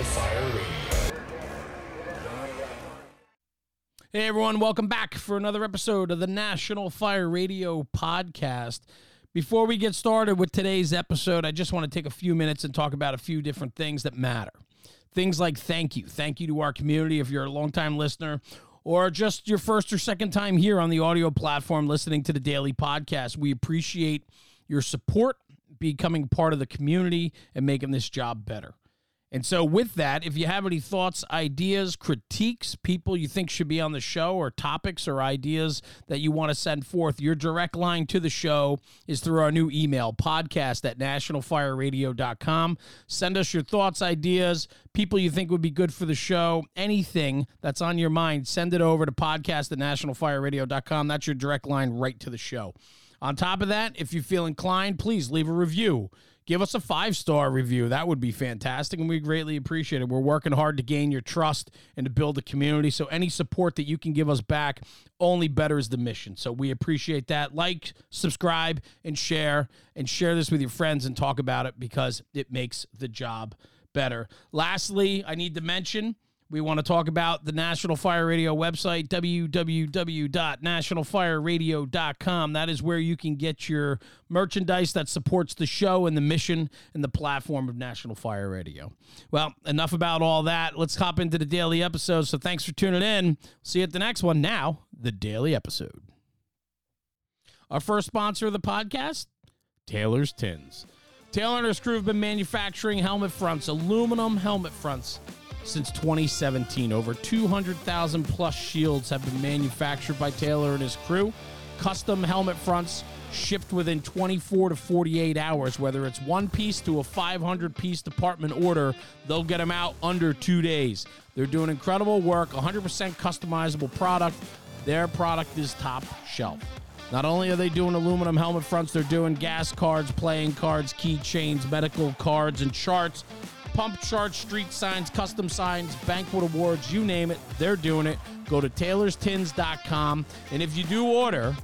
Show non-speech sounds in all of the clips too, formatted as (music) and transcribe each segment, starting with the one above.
Fire Radio. Hey everyone, welcome back for another episode of the National Fire Radio podcast. Before we get started with today's episode, I just want to take a few minutes and talk about a few different things that matter. Things like thank you. Thank you to our community if you're a longtime listener or just your first or second time here on the audio platform listening to the daily podcast. We appreciate your support, becoming part of the community, and making this job better. And so, with that, if you have any thoughts, ideas, critiques, people you think should be on the show, or topics or ideas that you want to send forth, your direct line to the show is through our new email, podcast at nationalfireradio.com. Send us your thoughts, ideas, people you think would be good for the show, anything that's on your mind, send it over to podcast at nationalfireradio.com. That's your direct line right to the show. On top of that, if you feel inclined, please leave a review give us a five star review. That would be fantastic, and we greatly appreciate it. We're working hard to gain your trust and to build a community. So, any support that you can give us back only betters the mission. So, we appreciate that. Like, subscribe, and share, and share this with your friends and talk about it because it makes the job better. Lastly, I need to mention. We want to talk about the National Fire Radio website, www.nationalfireradio.com. That is where you can get your merchandise that supports the show and the mission and the platform of National Fire Radio. Well, enough about all that. Let's hop into the daily episode. So thanks for tuning in. See you at the next one. Now, the daily episode. Our first sponsor of the podcast, Taylor's Tins. Taylor and his crew have been manufacturing helmet fronts, aluminum helmet fronts since 2017. Over 200,000 plus shields have been manufactured by Taylor and his crew. Custom helmet fronts shipped within 24 to 48 hours. Whether it's one piece to a 500 piece department order, they'll get them out under two days. They're doing incredible work, 100% customizable product. Their product is top shelf. Not only are they doing aluminum helmet fronts, they're doing gas cards, playing cards, keychains, medical cards, and charts pump charts, street signs, custom signs, banquet awards, you name it, they're doing it. Go to taylorstins.com. And if you do order,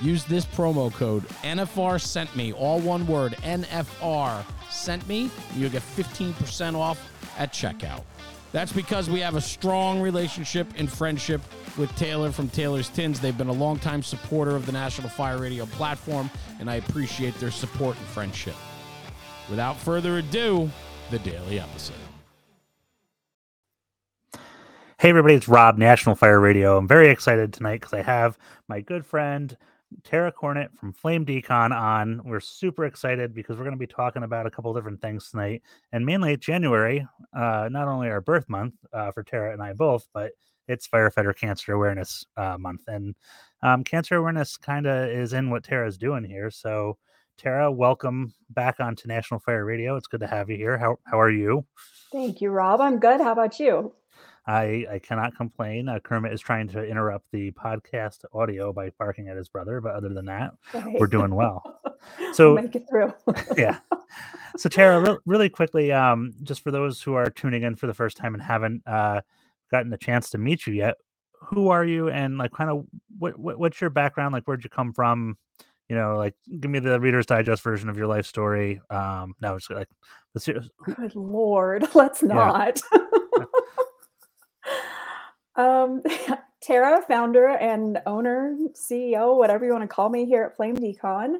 use this promo code NFR sent me, all one word, NFR sent me. You'll get 15% off at checkout. That's because we have a strong relationship and friendship with Taylor from Taylor's Tins. They've been a longtime supporter of the National Fire Radio platform, and I appreciate their support and friendship. Without further ado, the daily episode. Hey, everybody, it's Rob, National Fire Radio. I'm very excited tonight because I have my good friend Tara Cornett from Flame Decon on. We're super excited because we're going to be talking about a couple different things tonight. And mainly January, uh, not only our birth month uh, for Tara and I both, but it's Firefighter Cancer Awareness uh, Month. And um, cancer awareness kind of is in what Tara's doing here. So, Tara, welcome back onto National Fire Radio. It's good to have you here. How, how are you? Thank you, Rob. I'm good. How about you? I, I cannot complain. Uh, Kermit is trying to interrupt the podcast audio by barking at his brother, but other than that, Okay. we're doing well. (laughs) So make it through. (laughs) yeah. So Tara, re- really quickly, um, just for those who are tuning in for the first time and haven't uh, gotten the chance to meet you yet, who are you and like kind of what, what what's your background? Like where'd you come from? You know, like give me the Reader's Digest version of your life story. Um, no, it's like let's see. Good Lord, (laughs) let's not. (laughs) um, (laughs) Tara, founder and owner, CEO, whatever you want to call me here at Flame Decon.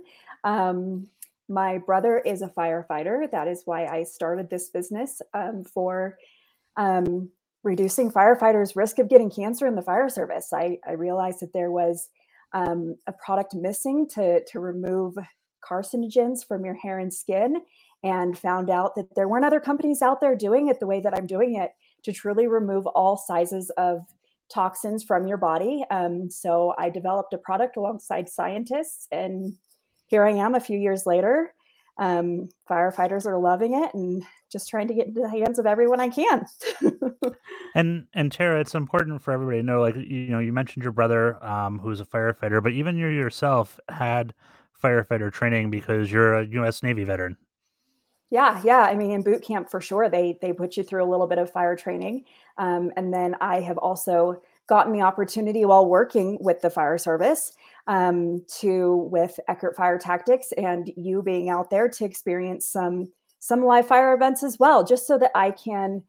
Um, my brother is a firefighter. That is why I started this business um, for um, reducing firefighters' risk of getting cancer in the fire service. I, I realized that there was um, a product missing to, to remove carcinogens from your hair and skin, and found out that there weren't other companies out there doing it the way that I'm doing it to truly remove all sizes of toxins from your body. Um, so I developed a product alongside scientists, and here I am a few years later. Um, firefighters are loving it and just trying to get into the hands of everyone I can. (laughs) And and Tara, it's important for everybody to know. Like you know, you mentioned your brother, um, who's a firefighter, but even you yourself had firefighter training because you're a U.S. Navy veteran. Yeah, yeah. I mean, in boot camp for sure, they they put you through a little bit of fire training, um, and then I have also gotten the opportunity while working with the fire service um, to with Eckert Fire Tactics and you being out there to experience some some live fire events as well, just so that I can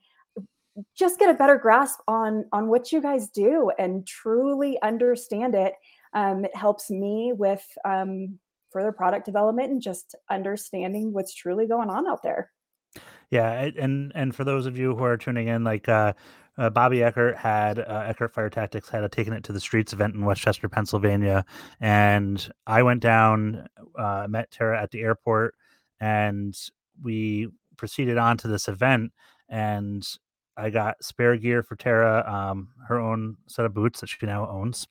just get a better grasp on on what you guys do and truly understand it. Um, it helps me with um, further product development and just understanding what's truly going on out there. Yeah, and and for those of you who are tuning in, like uh, uh, Bobby Eckert had uh, Eckert Fire Tactics had a taken it to the streets event in West Chester, Pennsylvania, and I went down, uh, met Tara at the airport, and we proceeded on to this event, and I got spare gear for Tara, um, her own set of boots that she now owns,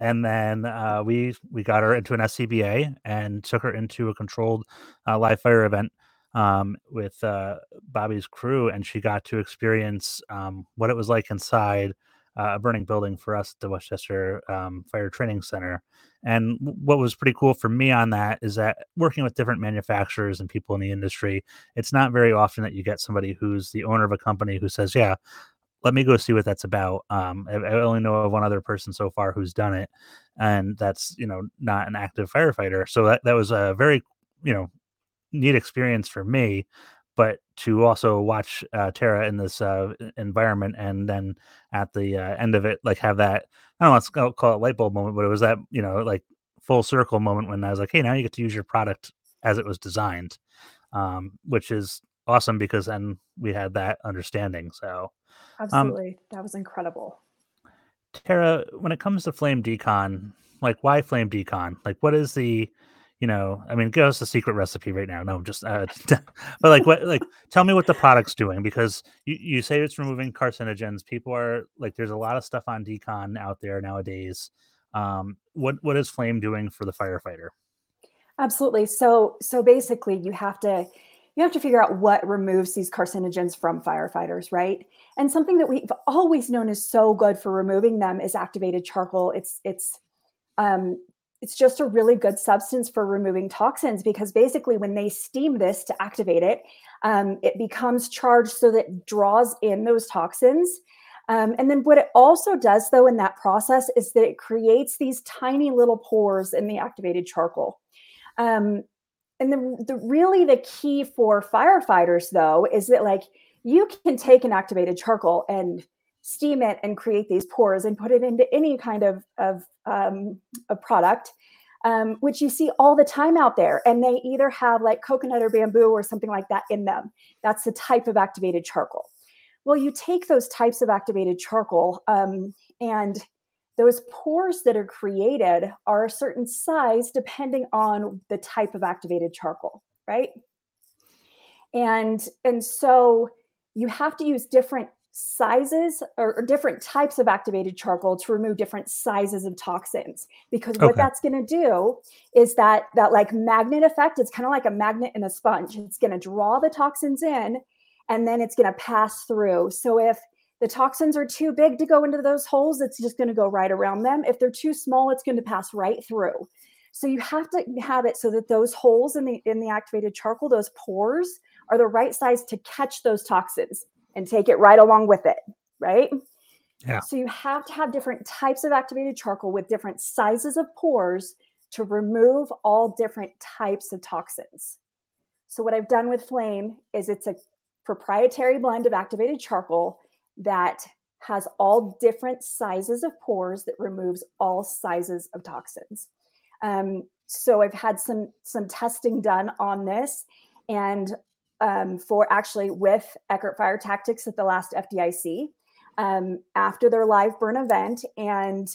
and then uh, we we got her into an SCBA and took her into a controlled uh, live fire event um, with uh, Bobby's crew, and she got to experience um, what it was like inside uh, a burning building for us at the West Chester um, Fire Training Center. And what was pretty cool for me on that is that working with different manufacturers and people in the industry, it's not very often that you get somebody who's the owner of a company who says, "Yeah, let me go see what that's about." Um, I, I only know of one other person so far who's done it, and that's you know not an active firefighter. So that that was a very you know neat experience for me but to also watch uh, Tara in this uh, environment and then at the uh, end of it, like have that, I don't know, let's call it light bulb moment, but it was that, you know, like full circle moment when I was like, hey, now you get to use your product as it was designed, um, which is awesome because then we had that understanding. So, um absolutely. Um, that was incredible. Tara, when it comes to Flame Decon, like why Flame Decon? Like, what is the, you know, I mean, give us the secret recipe right now. No, just, uh, (laughs) but like, what, like, tell me what the product's doing because you, you say it's removing carcinogens. People are like, there's a lot of stuff on decon out there nowadays. Um, what, what is Flame doing for the firefighter? Absolutely. So, so basically, you have to, you have to figure out what removes these carcinogens from firefighters, right? And something that we've always known is so good for removing them is activated charcoal. It's, it's, um, it's just a really good substance for removing toxins because basically when they steam this to activate it um, it becomes charged so that it draws in those toxins. Um, and then what it also does though in that process is that it creates these tiny little pores in the activated charcoal. Um, and the, the really the key for firefighters though is that like you can take an activated charcoal and steam it and create these pores and put it into any kind of, of um, a product, um, which you see all the time out there. And they either have like coconut or bamboo or something like that in them. That's the type of activated charcoal. Well, you take those types of activated charcoal um, and those pores that are created are a certain size depending on the type of activated charcoal, right? And and so you have to use different sizes or, or, different types of activated charcoal to remove different sizes of toxins. Because what okay. that's going to do is that that like magnet effect it's kind of like a magnet in a sponge. It's going to draw the toxins in and then it's going to pass through. So if the toxins are too big to go into those holes it's just going to go right around them. If they're too small it's going to pass right through. So you have to have it so that those holes in the in the activated charcoal those pores are the right size to catch those toxins and take it right along with it, right? Yeah. So you have to have different types of activated charcoal with different sizes of pores to remove all different types of toxins. So what I've done with Flame is it's a proprietary blend of activated charcoal that has all different sizes of pores that removes all sizes of toxins. Um, so I've had some some testing done on this, and um, for actually with Eckert Fire Tactics at the last FDIC um, after their live burn event. And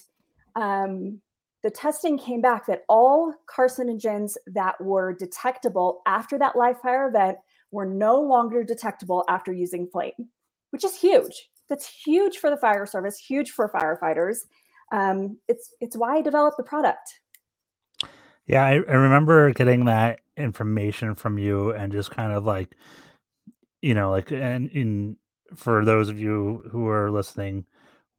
um, the testing came back that all carcinogens that were detectable after that live fire event were no longer detectable after using flame, which is huge. That's huge for the fire service, huge for firefighters. Um, it's it's why I developed the product. Yeah, I, I remember getting that information from you and just kind of like, you know, like, and in for those of you who are listening,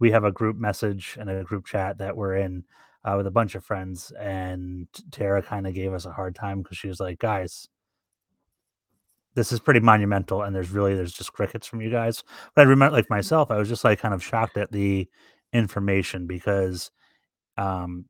we have a group message and a group chat that we're in uh, with a bunch of friends. And Tara kind of gave us a hard time because she was like, guys, this is pretty monumental and there's really there's just crickets from you guys but i remember like myself i was just like kind of shocked at the information because um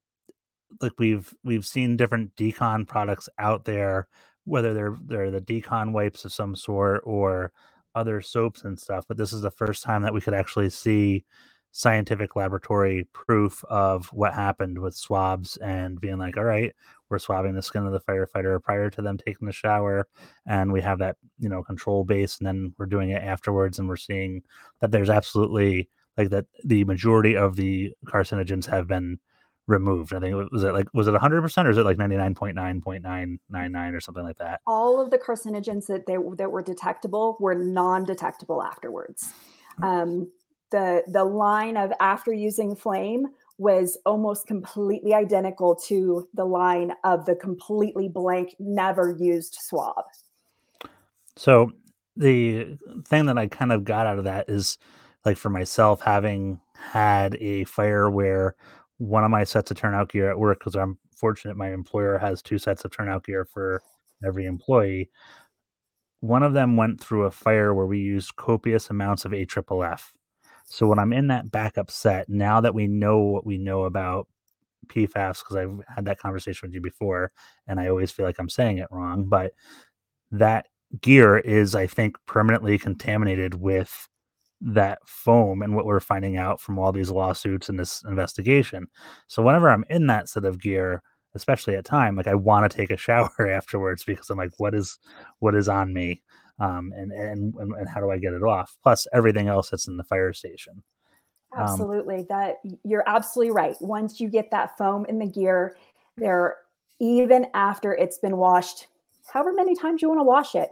like we've we've seen different decon products out there whether they're they're the decon wipes of some sort or other soaps and stuff. But this is the first time that we could actually see scientific laboratory proof of what happened with swabs and being like, all right, we're swabbing the skin of the firefighter prior to them taking the shower, and we have that you know control base, and then we're doing it afterwards, and we're seeing that there's absolutely like that the majority of the carcinogens have been removed. I think it was it like was it 100 percent or is it like 99.9.999 or something like that? All of the carcinogens that they that were detectable were non-detectable afterwards. Hmm. Um, the the line of after using flame was almost completely identical to the line of the completely blank never used swab. So the thing that I kind of got out of that is like for myself having had a fire where one of my sets of turnout gear at work because I'm fortunate my employer has two sets of turnout gear for every employee. One of them went through a fire where we used copious amounts of AFFF. So when I'm in that backup set, now that we know what we know about PFAS, because I've had that conversation with you before, and I always feel like I'm saying it wrong, but that gear is, I think, permanently contaminated with that foam and what we're finding out from all these lawsuits and this investigation. So whenever I'm in that set of gear, especially at time, like I want to take a (laughs) shower afterwards because I'm like, what is what is on me? Um, and, and and how do I get it off? Plus everything else that's in the fire station. Um absolutely. Um, that you're absolutely right. Once you get that foam in the gear, there even after it's been washed, however many times you want to wash it,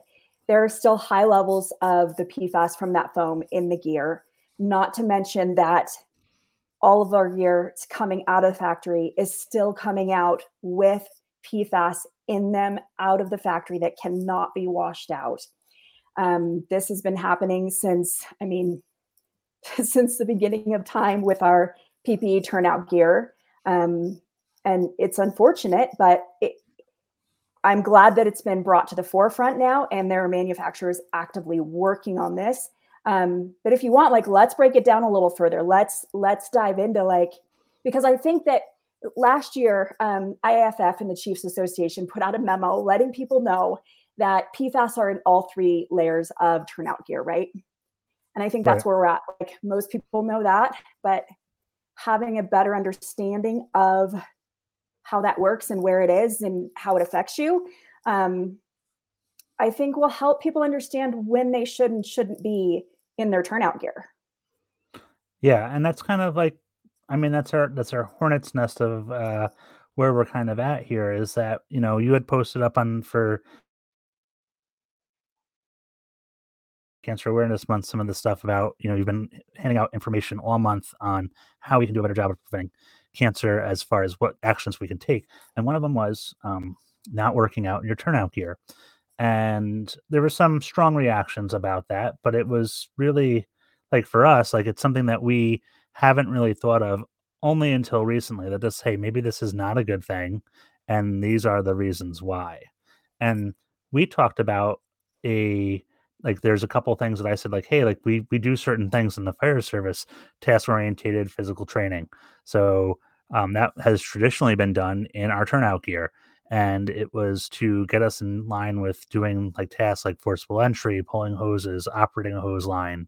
there are still high levels of the PFAS from that foam in the gear, not to mention that all of our gear coming out of the factory is still coming out with PFAS in them out of the factory that cannot be washed out. Um, this has been happening since, I mean, (laughs) since the beginning of time with our PPE turnout gear. Um, and it's unfortunate, but it, I'm glad that it's been brought to the forefront now, and there are manufacturers actively working on this. Um, but if you want, like, let's break it down a little further. Let's let's dive into like because I think that last year um, IAFF and the Chiefs Association put out a memo letting people know that PFAS are in all three layers of turnout gear, right? And I think that's right. where we're at. Like most people know that, but having a better understanding of how that works and where it is and how it affects you um, i think will help people understand when they should and shouldn't be in their turnout gear. Yeah and that's kind of like i mean that's our that's our hornet's nest of uh where we're kind of at here is that you know you had posted up on for cancer awareness month some of the stuff about you know you've been handing out information all month on how we can do a better job of preventing cancer as far as what actions we can take. And one of them was um, not working out in your turnout gear. And there were some strong reactions about that, but it was really like for us, like it's something that we haven't really thought of only until recently that this, hey, maybe this is not a good thing. And these are the reasons why. And we talked about a like there's a couple things that I said like hey like we we do certain things in the fire service task orientated physical training. So um, that has traditionally been done in our turnout gear and it was to get us in line with doing like tasks like forcible entry pulling hoses operating a hose line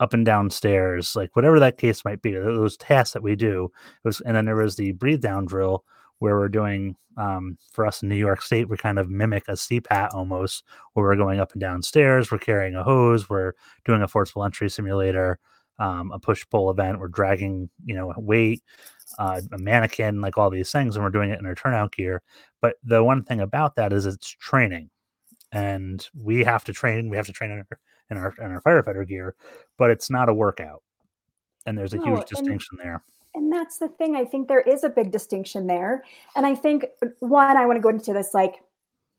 up and down stairs like whatever that case might be those tasks that we do was and then there was the breathe down drill where we're doing um, for us in New York State, we kind of mimic a CPAT almost, where we're going up and down stairs, we're carrying a hose, we're doing a forcible entry simulator, um, a push pull event, we're dragging, you know, weight, uh, a mannequin, like all these things, and we're doing it in our turnout gear. But the one thing about that is it's training, and we have to train. We have to train in our in our, in our firefighter gear, but it's not a workout, and there's a huge distinction there and that's the thing i think there is a big distinction there. And i think one i want to go into this like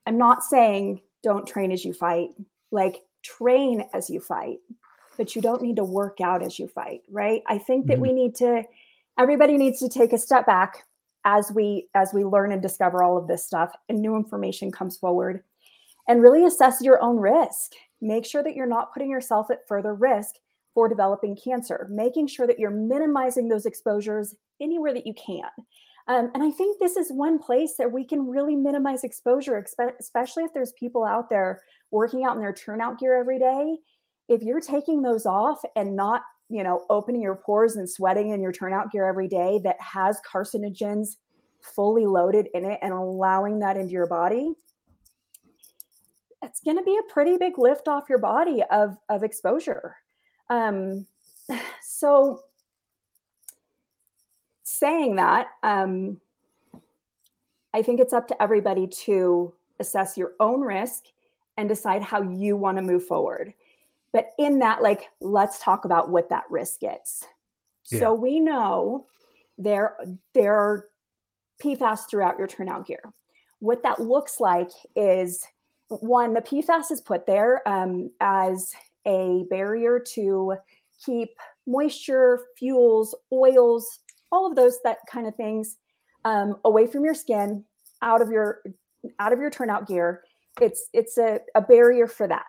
i'm not saying don't train as you fight like train as you fight but you don't need to work out as you fight right? I think that mm-hmm. we need to everybody needs to take a step back as we as we learn and discover all of this stuff and new information comes forward. And really assess your own risk. Make sure that you're not putting yourself at further risk for developing cancer, making sure that you're minimizing those exposures anywhere that you can. Um, and I think this is one place that we can really minimize exposure, especially if there's people out there working out in their turnout gear every day. If you're taking those off and not, you know, opening your pores and sweating in your turnout gear every day that has carcinogens fully loaded in it and allowing that into your body, it's going to be a pretty big lift off your body of, of exposure. Um, (sighs) so saying that, um, I think it's up to everybody to assess your own risk and decide how you want to move forward. But in that, like, let's talk about what that risk is. Yeah. So we know there, there are PFAS throughout your turnout gear. What that looks like is one, the PFAS is put there um, as a barrier to keep moisture, fuels, oils, all of those that kind of things um, away from your skin, out of your out of your turnout gear. It's it's a, a barrier for that.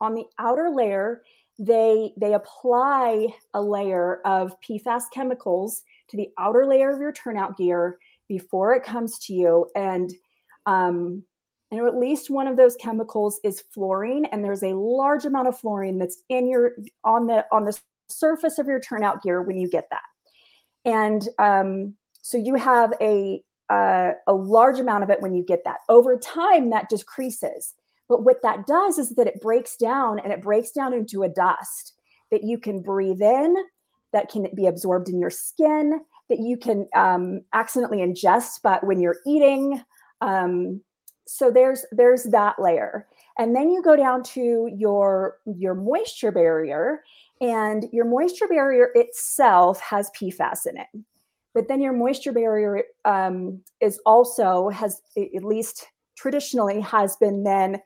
On the outer layer, they they apply a layer of PFAS chemicals to the outer layer of your turnout gear before it comes to you, and um, and at least one of those chemicals is fluorine, and there's a large amount of fluorine that's in your on the on the surface of your turnout gear when you get that. And um, so you have a, uh, a large amount of it when you get that. Over time, that decreases. But what that does is that it breaks down and it breaks down into a dust that you can breathe in, that can be absorbed in your skin, that you can um, accidentally ingest, but when you're eating. Um, so there's there's that layer, and then you go down to your your moisture barrier, and your moisture barrier itself has PFAS in it. But then your moisture barrier um, is also has at least traditionally has been then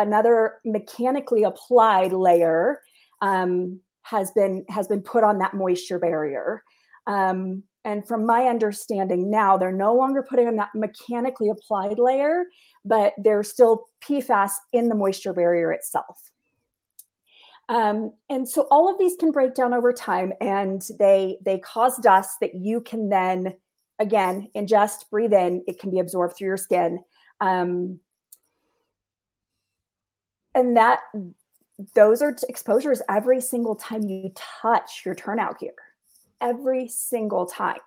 another mechanically applied layer um, has been has been put on that moisture barrier. Um, and from my understanding now, they're no longer putting on that mechanically applied layer, but there's still PFAS in the moisture barrier itself. Um, and so all of these can break down over time and they they cause dust that you can then again ingest, breathe in, it can be absorbed through your skin. Um, and that those are exposures every single time you touch your turnout gear. Every single time.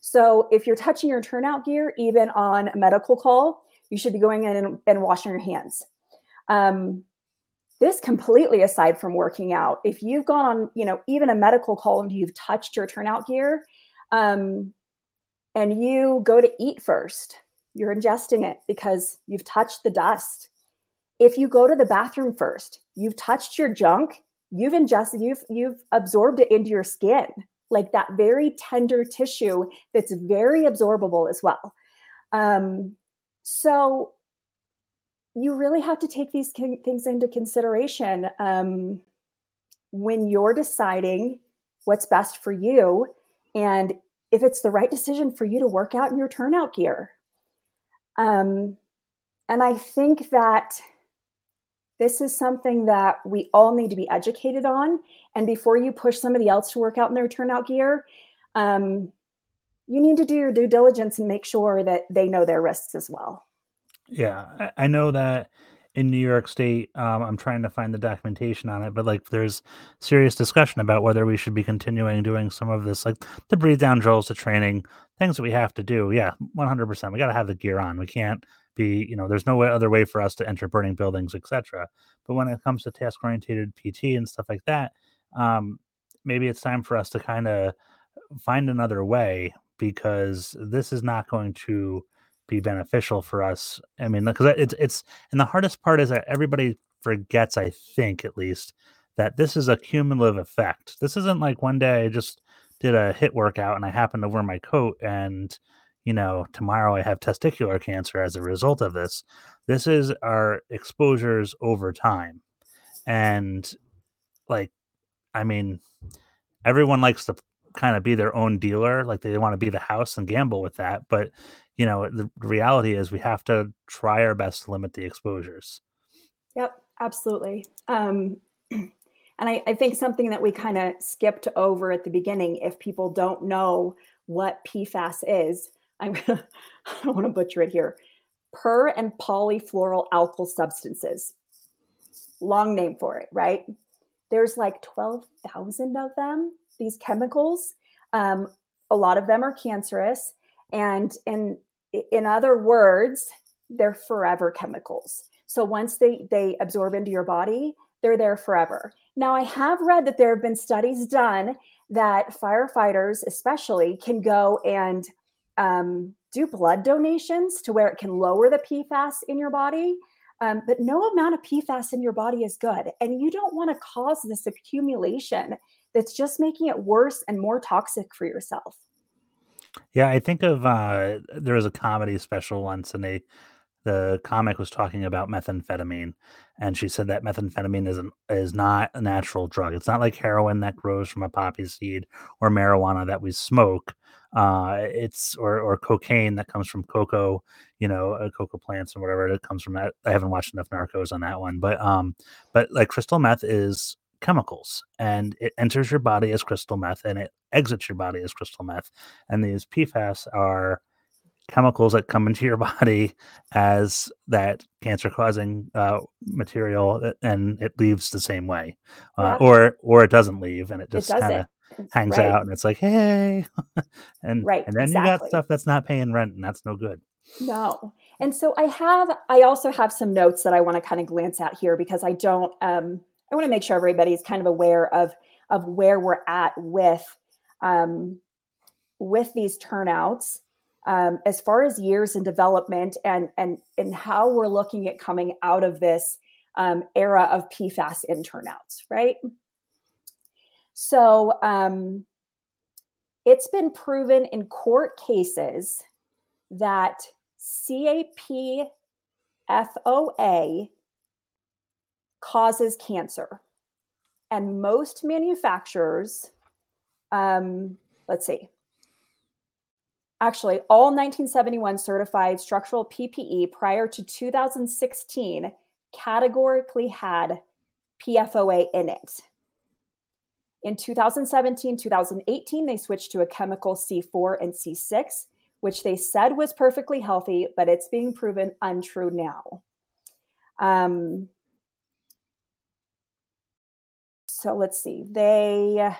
So if you're touching your turnout gear, even on a medical call, you should be going in and, and washing your hands. Um, this completely aside from working out if you've gone on you know even a medical call and you've touched your turnout gear um, and you go to eat first you're ingesting it because you've touched the dust if you go to the bathroom first you've touched your junk you've ingested you've you've absorbed it into your skin like that very tender tissue that's very absorbable as well um, so you really have to take these things into consideration um, when you're deciding what's best for you and if it's the right decision for you to work out in your turnout gear. Um, and I think that this is something that we all need to be educated on. And before you push somebody else to work out in their turnout gear, um, you need to do your due diligence and make sure that they know their risks as well. Yeah, I, know that in New York State, um, I'm trying to find the documentation on it, but like there's serious discussion about whether we should be continuing doing some of this, like the breathe down drills, the training, things that we have to do. Yeah, 100%. We got to have the gear on. We can't be, you know, there's no way, other way for us to enter burning buildings, etc. But when it comes to task oriented PT and stuff like that, um, maybe it's time for us to kind of find another way because this is not going to be beneficial for us. I mean, because it's it's and the hardest part is that everybody forgets, I think at least, that this is a cumulative effect. This isn't like one day I just did a HIIT workout and I happened to wear my coat and you know tomorrow I have testicular cancer as a result of this. This is our exposures over time, and like, I mean, everyone likes to kind of be their own dealer like they want to be the house and gamble with that but you know the reality is we have to try our best to limit the exposures yep absolutely um, (clears throat) and I, I think something that we kind of skipped over at the beginning if people don't know what pfas is (laughs) I'm gonna, I don't want to butcher it here. Per and polyfluoral alkyl substances. Long name for it, right? There's like 12,000 of them, these chemicals. Um, a lot of them are cancerous. And in, in other words, they're forever chemicals. So once they, they absorb into your body, they're there forever. Now, I have read that there have been studies done that firefighters, especially, can go and um, do blood donations to where it can lower the PFAS in your body. Um, but no amount of PFAS in your body is good. And you don't want to cause this accumulation that's just making it worse and more toxic for yourself. Yeah, I think of uh there was a comedy special once and they the comic was talking about methamphetamine and she said that methamphetamine is is not a natural drug. It's not like heroin that grows from a poppy seed or marijuana that we smoke. Uh, it's or or cocaine that comes from cocoa, you know, uh, cocoa plants and whatever it comes from. That I haven't watched enough Narcos on that one, but um, but like crystal meth is chemicals and it enters your body as crystal meth and it exits your body as crystal meth, and these PFAS are chemicals that come into your (laughs) body as that cancer causing uh, material and it leaves the same way uh, yeah. or or it doesn't leave and it just kind of hangs right. out and it's like hey (laughs) and right and then exactly. you got stuff that's not paying rent and that's no good no and so i have i also have some notes that i want to kind of glance at here because i don't um i want to make sure everybody's kind of aware of of where we're at with um with these turnouts um, as far as years in development and and and how we're looking at coming out of this um, era of PFAS in turnouts, right? So um, it's been proven in court cases that C8 PFOA causes cancer, and most manufacturers, um, let's see, actually all 1971 certified structural PPE prior to 2016 categorically had PFOA in it. In 2017, 2018, they switched to a chemical C4 and C6, which they said was perfectly healthy, but it's being proven untrue now. Um, so let's see. They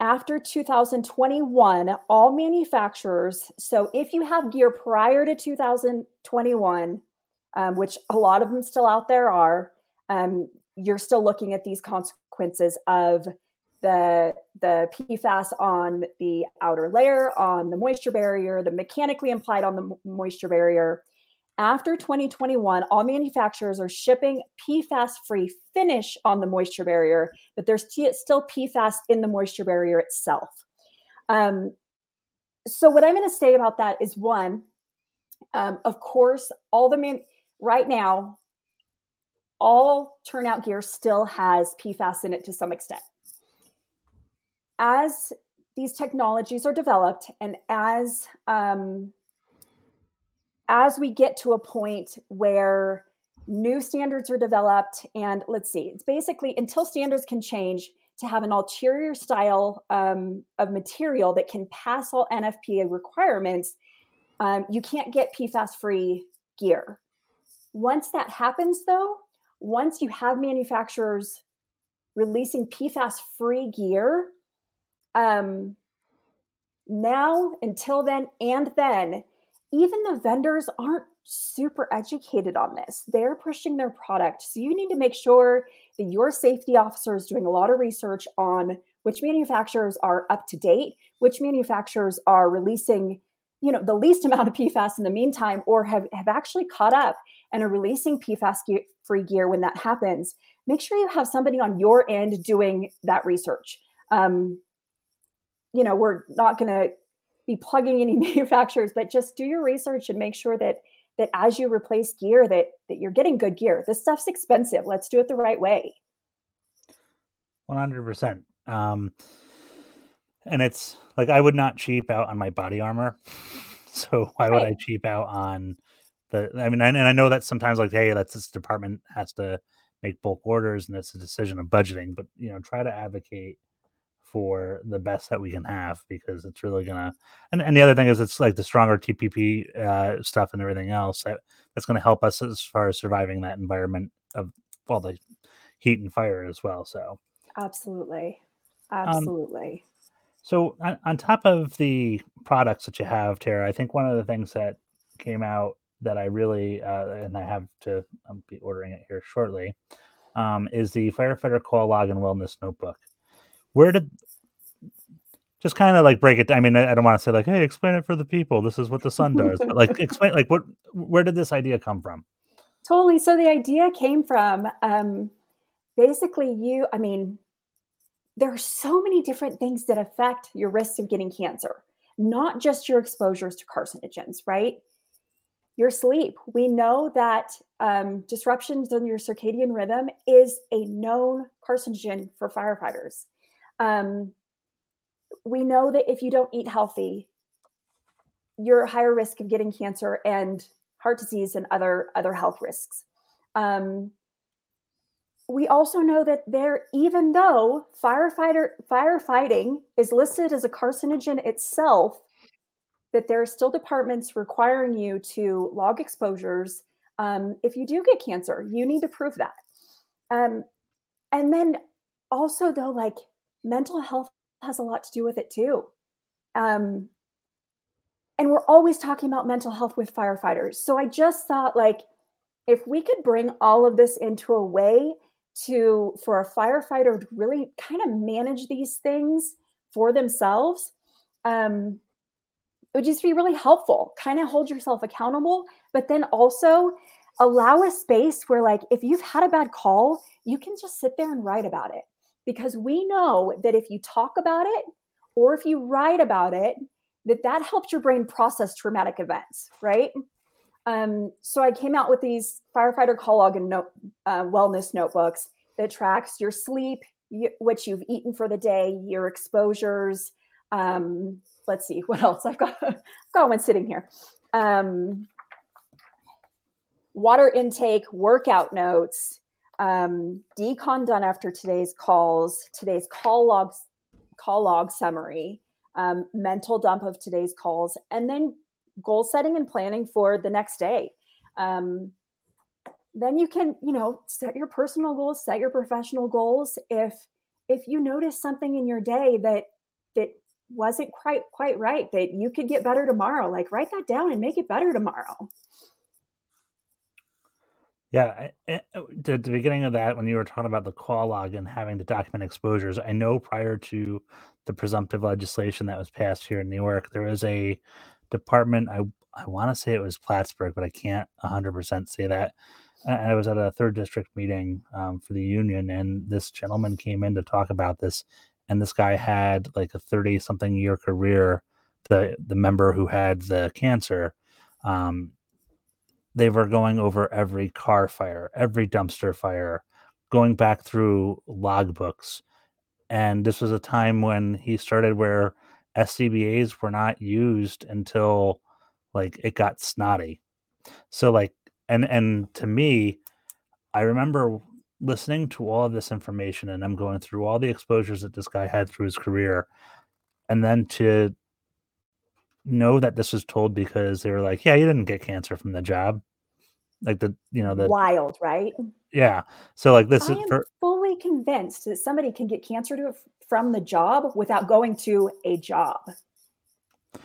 after 2021, all manufacturers, so if you have gear prior to 2021, um, which a lot of them still out there are, um, you're still looking at these consequences of the the PFAS on the outer layer, on the moisture barrier, the mechanically implied on the moisture barrier, after 2021, all manufacturers are shipping PFAS free finish on the moisture barrier, but there's still PFAS in the moisture barrier itself. Um, so, what I'm going to say about that is one, um, of course, all the man right now, all turnout gear still has PFAS in it to some extent. As these technologies are developed and as um, as we get to a point where new standards are developed, and let's see, it's basically until standards can change to have an ulterior style um, of material that can pass all NFPA requirements, um, you can't get PFAS free gear. Once that happens, though, once you have manufacturers releasing PFAS free gear, um, now, until then, and then, even the vendors aren't super educated on this. They're pushing their product. So you need to make sure that your safety officer is doing a lot of research on which manufacturers are up to date, which manufacturers are releasing, you know, the least (laughs) amount of PFAS in the meantime, or have, have actually caught up and are releasing PFAS free gear when that happens. Make sure you have somebody on your end doing that research. Um, you know, we're not going to be plugging any (laughs) manufacturers, but just do your research and make sure that that as you replace gear that that you're getting good gear. This stuff's expensive. Let's do it the right way. 100%. Um and it's like I would not cheap out on my body armor. (laughs) So why would I cheap out on the I mean and I know that sometimes like hey that's this department has to make bulk orders and it's a decision of budgeting but you know try to advocate for the best that we can have because it's really gonna and, and the other thing is it's like the stronger tpp uh, stuff and everything else that that's to help us as far as surviving that environment of all the heat and fire as well so Absolutely. Um, Absolutely. so on, on top of the products that you have tara i think one of the things that came out that i really uh, and i have to um, be ordering it here shortly um, is the firefighter call log and wellness notebook where did just kind of like break it i mean i, I don't want to say like hey explain it for the people this is what the sun does but like explain like what where did this idea come from Totally. So the idea came from um, basically you, I mean, there are so many different things that affect your risk of getting cancer, not just your exposures to carcinogens, right? Your sleep. We know that um, disruptions in your circadian rhythm is a known carcinogen for firefighters. Um, we know that if you don't eat healthy, you're higher risk of getting cancer and heart disease and other other health risks. Um, we also know that there, even though firefighter firefighting is listed as a carcinogen itself, that there are still departments requiring you to log exposures. Um, if you do get cancer, you need to prove that. Um, and then also, though, like mental health has a lot to do with it too. Um, and we're always talking about mental health with firefighters. So I just thought like if we could bring all of this into a way to for a firefighter to really kind of manage these things for themselves um it would just be really helpful kind of hold yourself accountable but then also allow a space where like if you've had a bad call you can just sit there and write about it because we know that if you talk about it or if you write about it that that helps your brain process traumatic events, right? Um, so I came out with these firefighter call log and note, uh, wellness notebooks that tracks your sleep, y- what you've eaten for the day, your exposures. Um, let's see (laughs) what else I've got. I've got one sitting here. Um, water intake, workout notes, um, decon done after today's calls, today's call logs, call log summary, um, mental dump of today's calls, and then goal setting and planning for the next day. Um, then you can, you know, set your personal goals, set your professional goals. If if you notice something in your day that that wasn't quite quite right, that you could get better tomorrow, like write that down and make it better tomorrow. Yeah, I- uh, the, beginning of that, when you were talking about the call log and having to document exposures, I know prior to the presumptive legislation that was passed here in New York, there was a department. I I want to say it was Plattsburgh, but I can't 100% say that. I I was at a third district meeting um, for the union, and this gentleman came in to talk about this. And this guy had like a 30 something year career. The the member who had the cancer, um, they were going over every car fire, every dumpster fire, going back through logbooks. And this was a time when he started where SCBAs were not used until like it got snotty. So like and and to me, I remember listening to all of this information and I'm going through all the exposures that this guy had through his career. And then to know that this was told because they were like, yeah, you didn't get cancer from the job. Like the, you know, the, Wild, right? yeah. So like this I is am for, fully convinced that somebody can get cancer to, from the job without going to a job.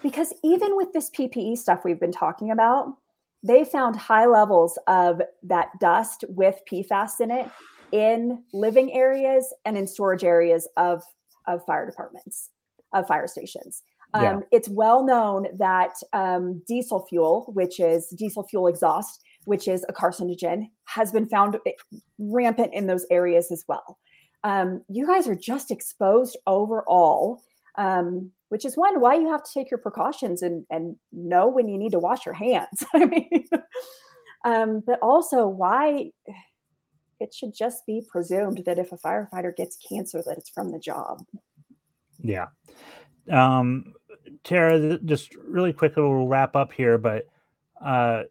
Because even with this PPE stuff we've been talking about, they found high levels of that dust with PFAS in it in living areas and in storage areas of, of fire departments, of fire stations. Um, Yeah. It's well known that um, diesel fuel, which is diesel fuel exhaust, which is a carcinogen, has been found eh, rampant in those areas as well. Um, you guys are just exposed overall, um, which is one why you have to take your precautions and, and know when you need to wash your hands. (laughs) I mean, um, but also why it should just be presumed that if a firefighter gets cancer, that it's from the job. yeah. Um, Tara, just really quickly, we'll wrap up here, but, uh,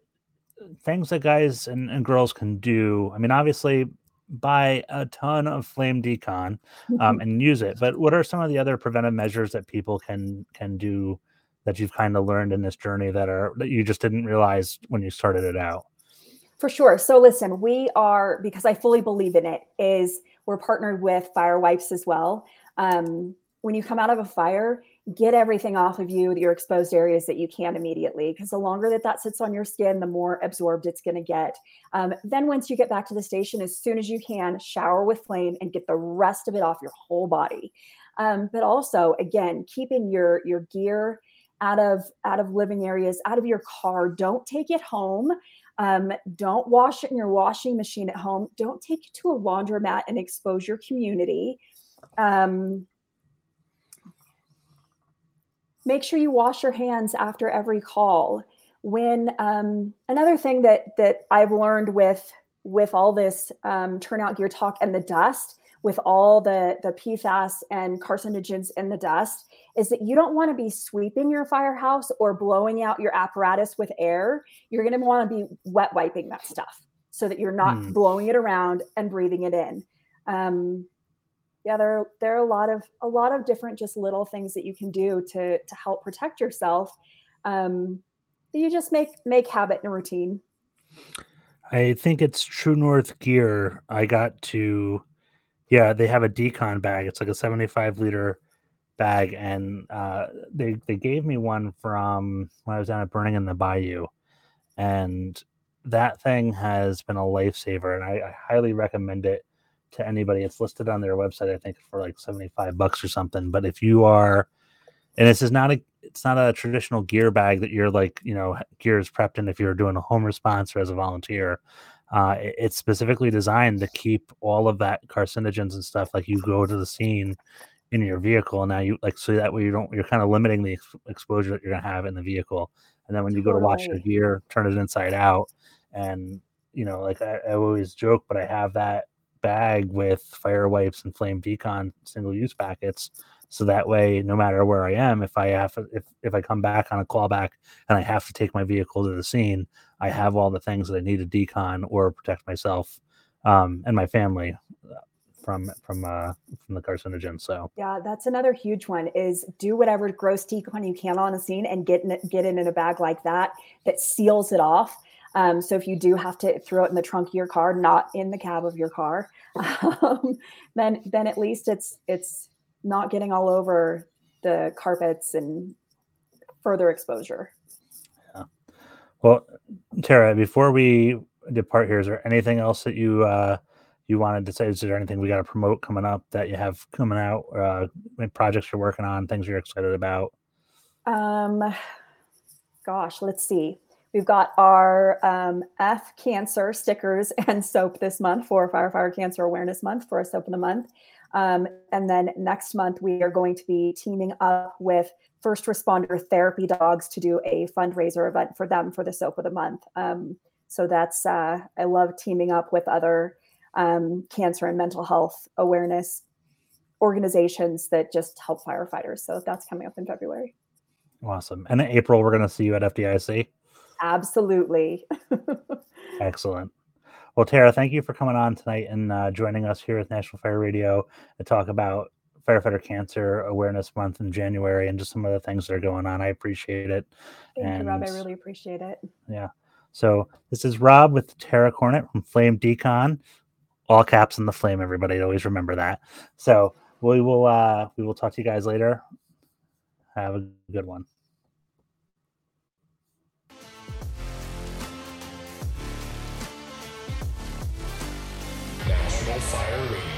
things that guys and, and girls can do. I mean, obviously buy a ton of Flame Decon um, and use it. But what are some of the other preventive measures that people can can do that you've kind of learned in this journey that are that you just didn't realize when you started it out? For sure. So listen, we are because I fully believe in it. Is we're partnered with Fire Wipes as well. Um, when you come out of a fire, get everything off of you, your exposed areas that you can immediately, because the longer that that sits on your skin, the more absorbed it's going to get. Um, then once you get back to the station, as soon as you can, shower with flame and get the rest of it off your whole body. Um, but also, again, keeping your your gear out of out of living areas, out of your car. Don't take it home. Um, don't wash it in your washing machine at home. Don't take it to a laundromat and expose your community. Um, make sure you wash your hands after every call. When um, another thing that that i've learned with with all this um, turnout gear talk and the dust with all the the pfas and carcinogens in the dust is that you don't want to be sweeping your firehouse or blowing out your apparatus with air. You're going to want to be wet wiping that stuff so that you're not mm. blowing it around and breathing it in. Um, yeah there there are a lot of a lot of different just little things that you can do to to help protect yourself um you just make make habit and routine. I think it's true north gear i got to yeah they have a decon bag. It's like a 75 liter bag and uh they they gave me one from when i was down at burning in the bayou and that thing has been a lifesaver and I, I highly recommend it to anybody. It's listed on their website, I think, for like 75 bucks or something. But if you are, and this is not a, it's not a traditional gear bag that you're like, you know, gear is prepped in if you're doing a home response or as a volunteer. Uh, it's specifically designed to keep all of that carcinogens and stuff like you go to the scene in your vehicle and now you like so that way you don't you're kind of limiting the ex- exposure that you're to have in the vehicle and then when you go to wash your gear turn it inside out and you know like I, I always joke but i have that bag with fire wipes and flame decon single use packets. So that way no matter where i am if i have if, if i come back on a callback and i have to take my vehicle to the scene i have all the things that i need to decon or protect myself um, and my family uh, from from uh from the carcinogen so. Yeah that's another huge one is do whatever gross decon you can on the scene and get in get it in a bag like that that seals it off um, so if you do have to throw it in the trunk of your car, not in the cab of your car, (laughs) um, then then at least it's it's not getting all over the carpets and further exposure. Yeah. Well, Tara, before we depart here, is there anything else that you uh, you wanted to say? Is there anything we got to promote coming up that you have coming out? Uh, projects you're working on, things you're excited about? Um, gosh, let's see. We've got our um, F cancer stickers (laughs) and soap this month for Firefighter Cancer Awareness Month for a soap of the month. Um, and then next month, we are going to be teaming up with first responder therapy dogs to do a fundraiser event for them for the soap of the month. Um, so that's, uh, I love teaming up with other um, cancer and mental health awareness organizations that just help firefighters. So that's coming up in February. Awesome. And in April, we're going to see you at FDIC. Absolutely. Excellent. Well, Tara, thank you for coming on tonight and uh, joining us here at National Fire Radio to talk about Firefighter Cancer Awareness Month in January and just some of the things that are going on. I appreciate it. Thank and, you, Rob. I really appreciate it. Yeah. So this is Rob with Tara Cornett from Flame Decon. All caps in the flame, everybody. Always remember that. So we will uh we will talk to you guys later. Have a good one. Fire Radio.